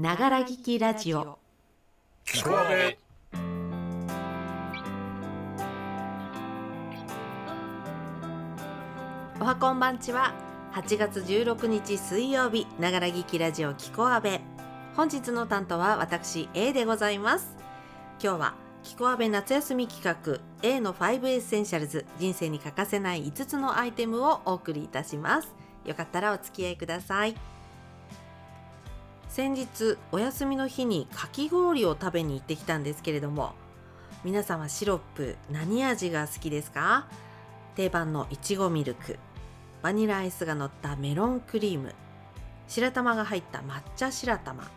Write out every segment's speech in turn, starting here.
ながら聞きラジオ。聞こえおはこんばんちは。8月16日水曜日ながら聞きラジオキコアベ本日の担当は私 A でございます。今日はキコアベ夏休み企画 A の5 Essentials 人生に欠かせない5つのアイテムをお送りいたします。よかったらお付き合いください。先日お休みの日にかき氷を食べに行ってきたんですけれども皆さんはシロップ何味が好きですか？定番のいちごミルクバニラアイスが乗ったメロンクリーム白玉が入った抹茶白玉。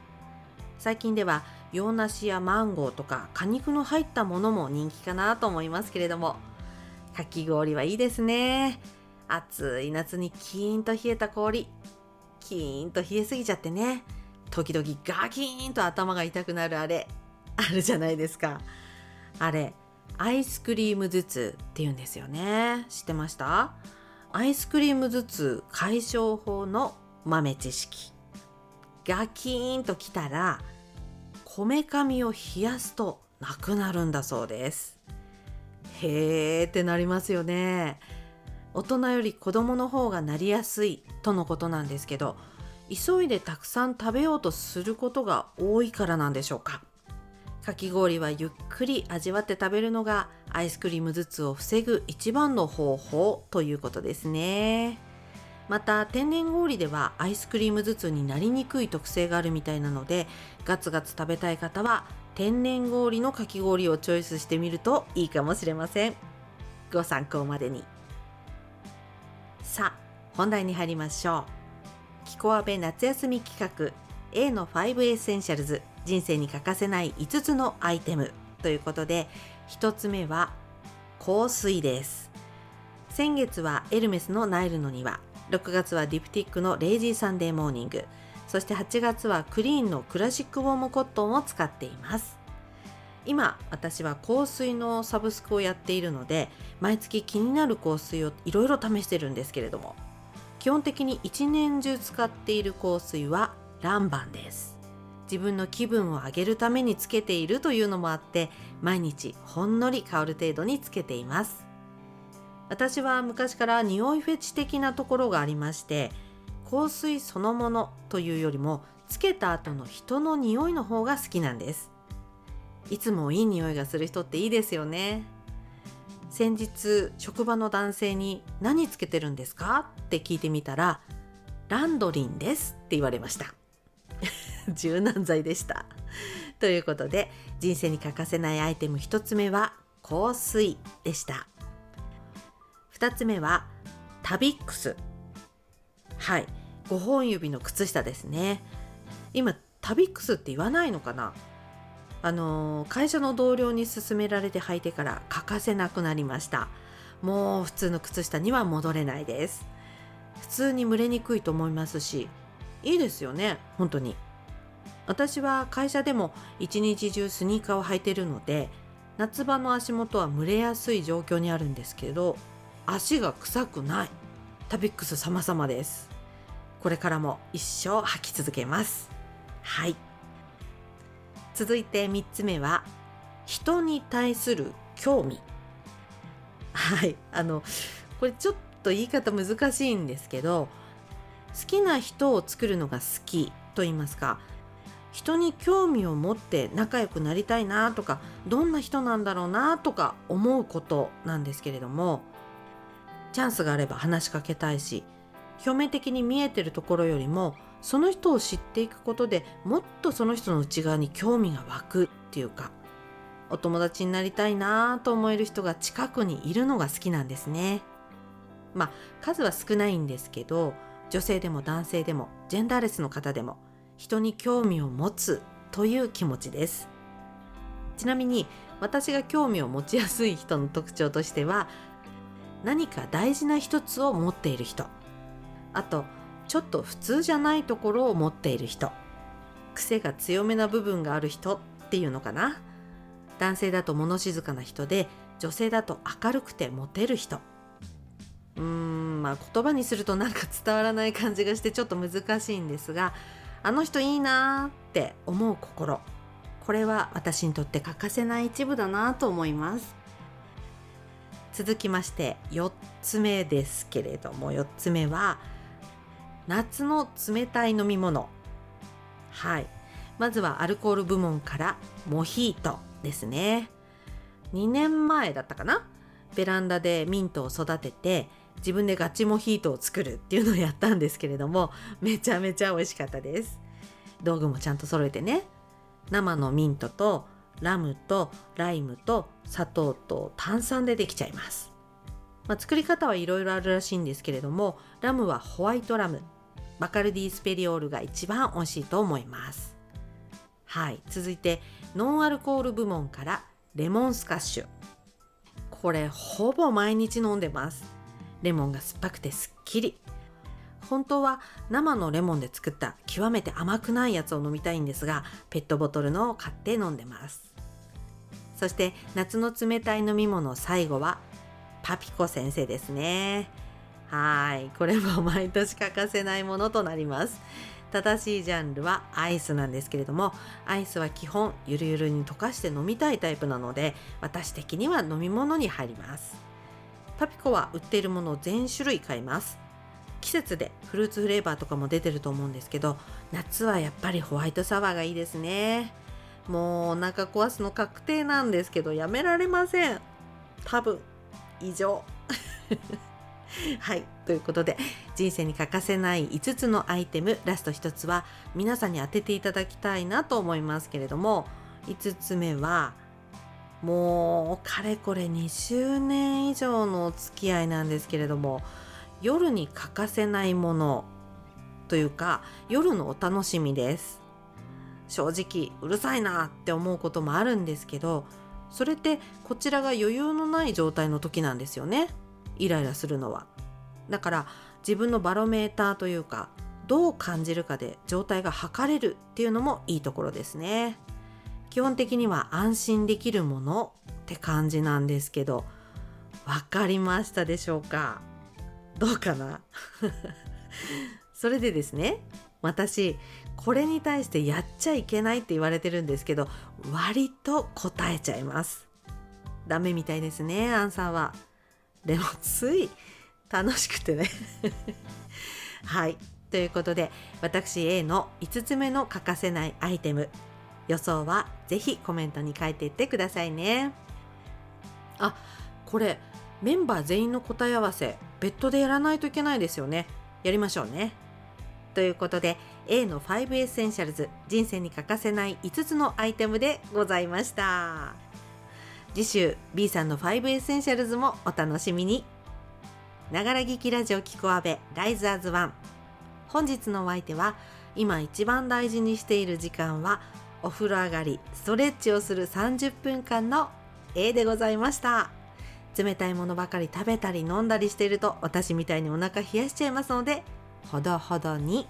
最近では洋梨やマンゴーとか果肉の入ったものも人気かなと思いますけれどもかき氷はいいですね。暑い夏にキーンと冷えた氷キーンと冷えすぎちゃってね。時々ガキーンと頭が痛くなるあれ。あるじゃないですか。あれアイスクリーム頭痛って言うんですよね。知ってました？アイスクリーム頭痛解消法の豆知識。ガキーンときたらこめかみを冷やすとなくなるんだそうです。へーってなりますよね。大人より子供の方がなりやすいとのことなんですけど急いでたくさん食べようとすることが多いからなんでしょうか。かき氷はゆっくり味わって食べるのがアイスクリーム頭痛を防ぐ一番の方法ということですね。また天然氷ではアイスクリーム頭痛になりにくい特性があるみたいなのでガツガツ食べたい方は天然氷のかき氷をチョイスしてみるといいかもしれません。ご参考までに。さあ本題に入りましょう。キコアベ夏休み企画 A の5 Essentials 人生に欠かせない5つのアイテムということで1つ目は香水です。先月はエルメスのナイルの庭6月はディプティックのレイジーサンデーモーニングそして8月はクリーンのクラシックウォームコットンを使っています。今私は香水のサブスクをやっているので毎月気になる香水をいろいろ試してるんですけれども基本的に一年中使っている香水はランバンです。自分の気分を上げるためにつけているというのもあって毎日ほんのり香る程度につけています。私は昔から匂いフェチ的なところがありまして香水そのものというよりもつけた後の人の匂いの方が好きなんです。いつもいい匂いがする人っていいですよね。先日職場の男性に何つけてるんですか？って聞いてみたらランドリンですって言われました。柔軟剤でした。ということで人生に欠かせないアイテム一つ目は香水でした。二つ目はタビックス。はい。5本指の靴下ですね。今タビックスって言わないのかな？あの会社の同僚に勧められて履いてから欠かせなくなりました。もう普通の靴下には戻れないです。普通に蒸れにくいと思いますしいいですよね本当に。私は会社でも一日中スニーカーを履いてるので夏場の足元は蒸れやすい状況にあるんですけど足が臭くない。タビックス様々です。これからも一生履き続けます。はい。続いて3つ目は人に対する興味。はいあのこれちょっと言い方難しいんですけど好きな人を作るのが好きと言いますか人に興味を持って仲良くなりたいなとかどんな人なんだろうなとか思うことなんですけれどもチャンスがあれば話しかけたいし表面的に見えてるところよりもその人を知っていくことでもっとその人の内側に興味が湧くっていうかお友達になりたいなぁと思える人が近くにいるのが好きなんですね。まあ数は少ないんですけど女性でも男性でもジェンダーレスの方でも人に興味を持つという気持ちです。ちなみに私が興味を持ちやすい人の特徴としては何か大事な一つを持っている人。あとちょっと普通じゃないところを持っている人。癖が強めな部分がある人っていうのかな。男性だと物静かな人で女性だと明るくてモテる人。うーんまあ言葉にするとなんか伝わらない感じがしてちょっと難しいんですがあの人いいなーって思う心。これは私にとって欠かせない一部だなと思います。続きまして4つ目ですけれども4つ目は夏の冷たい飲み物。はい。まずはアルコール部門からモヒートですね。2年前だったかな？ベランダでミントを育てて自分でガチモヒートを作るっていうのをやったんですけれどもめちゃめちゃ美味しかったです。道具もちゃんと揃えてね。生のミントとラムとライムと砂糖と炭酸でできちゃいます、まあ、作り方はいろいろあるらしいんですけれどもラムはホワイトラム。バカルディスペリオールが一番美味しいと思います。はい。続いてノンアルコール部門からレモンスカッシュ。これほぼ毎日飲んでます。レモンが酸っぱくてすっきり。本当は生のレモンで作った極めて甘くないやつを飲みたいんですがペットボトルのを買って飲んでます。そして夏の冷たい飲み物最後はパピコ先生ですね。はい。これも毎年欠かせないものとなります。正しいジャンルはアイスなんですけれどもアイスは基本ゆるゆるに溶かして飲みたいタイプなので私的には飲み物に入ります。パピコは売っているものを全種類買います。季節でフルーツフレーバーとかも出てると思うんですけど夏はやっぱりホワイトサワーがいいですね。もうお腹壊すの確定なんですけどやめられません。多分。以上。はいということで人生に欠かせない5つのアイテムラスト1つは皆さんに当てていただきたいなと思いますけれども5つ目はもうかれこれ20年以上のお付き合いなんですけれども夜に欠かせないものというか夜のお楽しみです。正直うるさいなって思うこともあるんですけどそれってこちらが余裕のない状態の時なんですよね。イライラするのは。だから自分のバロメーターというかどう感じるかで状態が測れるっていうのもいいところですね。基本的には安心できるものって感じなんですけど分かりましたでしょうか？どうかな？それでですね私これに対してやっちゃいけないって言われてるんですけど割と答えちゃいます。ダメみたいですねアンさんは。でもつい楽しくてね。はい。ということで私 A の5つ目の欠かせないアイテム。予想はぜひコメントに書いていってくださいね。あこれメンバー全員の答え合わせ別途でやらないといけないですよね。やりましょうね。ということで A の5エッセンシャルズ人生に欠かせない5つのアイテムでございました。次週 B さんの5エッセンシャルズもお楽しみに。ながら聞きラジオキコアベライザーズワン。本日のお相手は今一番大事にしている時間はお風呂上がりストレッチをする30分間の A でございました。冷たいものばかり食べたり飲んだりしていると私みたいにお腹冷やしちゃいますのでほどほどに。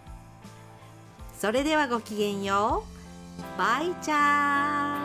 それではごきげんよう。バイチャー。